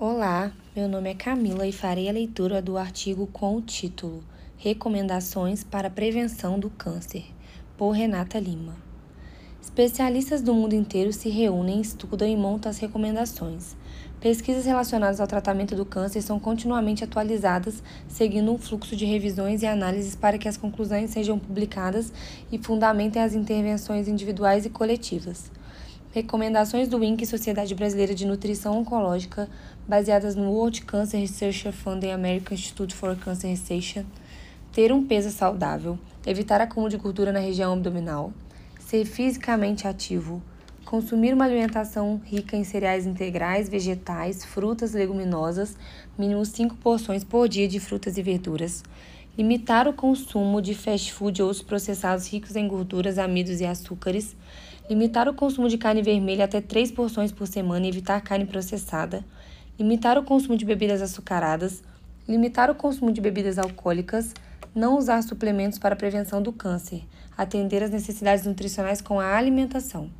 Olá, meu nome é Camila e farei a leitura do artigo com o título Recomendações para a Prevenção do Câncer, por Renata Lima. Especialistas do mundo inteiro se reúnem, estudam e montam as recomendações. Pesquisas relacionadas ao tratamento do câncer são continuamente atualizadas, seguindo um fluxo de revisões e análises para que as conclusões sejam publicadas e fundamentem as intervenções individuais e coletivas. Recomendações do INC Sociedade Brasileira de Nutrição Oncológica, baseadas no World Cancer Research Fund e American Institute for Cancer Research. Ter um peso saudável, evitar acúmulo de gordura na região abdominal, ser fisicamente ativo, consumir uma alimentação rica em cereais integrais, vegetais, frutas, leguminosas, mínimo 5 porções por dia de frutas e verduras, limitar o consumo de fast food ou os processados ricos em gorduras, amidos e açúcares, limitar o consumo de carne vermelha até 3 porções por semana e evitar carne processada, limitar o consumo de bebidas açucaradas, limitar o consumo de bebidas alcoólicas, não usar suplementos para prevenção do câncer, atender às necessidades nutricionais com a alimentação.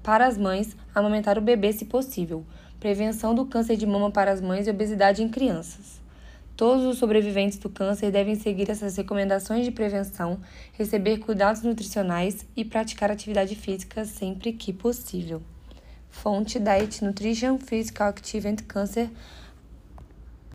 Para as mães, amamentar o bebê se possível, prevenção do câncer de mama para as mães e obesidade em crianças. Todos os sobreviventes do câncer devem seguir essas recomendações de prevenção, receber cuidados nutricionais e praticar atividade física sempre que possível. Fonte Diet Nutrition Physical Active and Cancer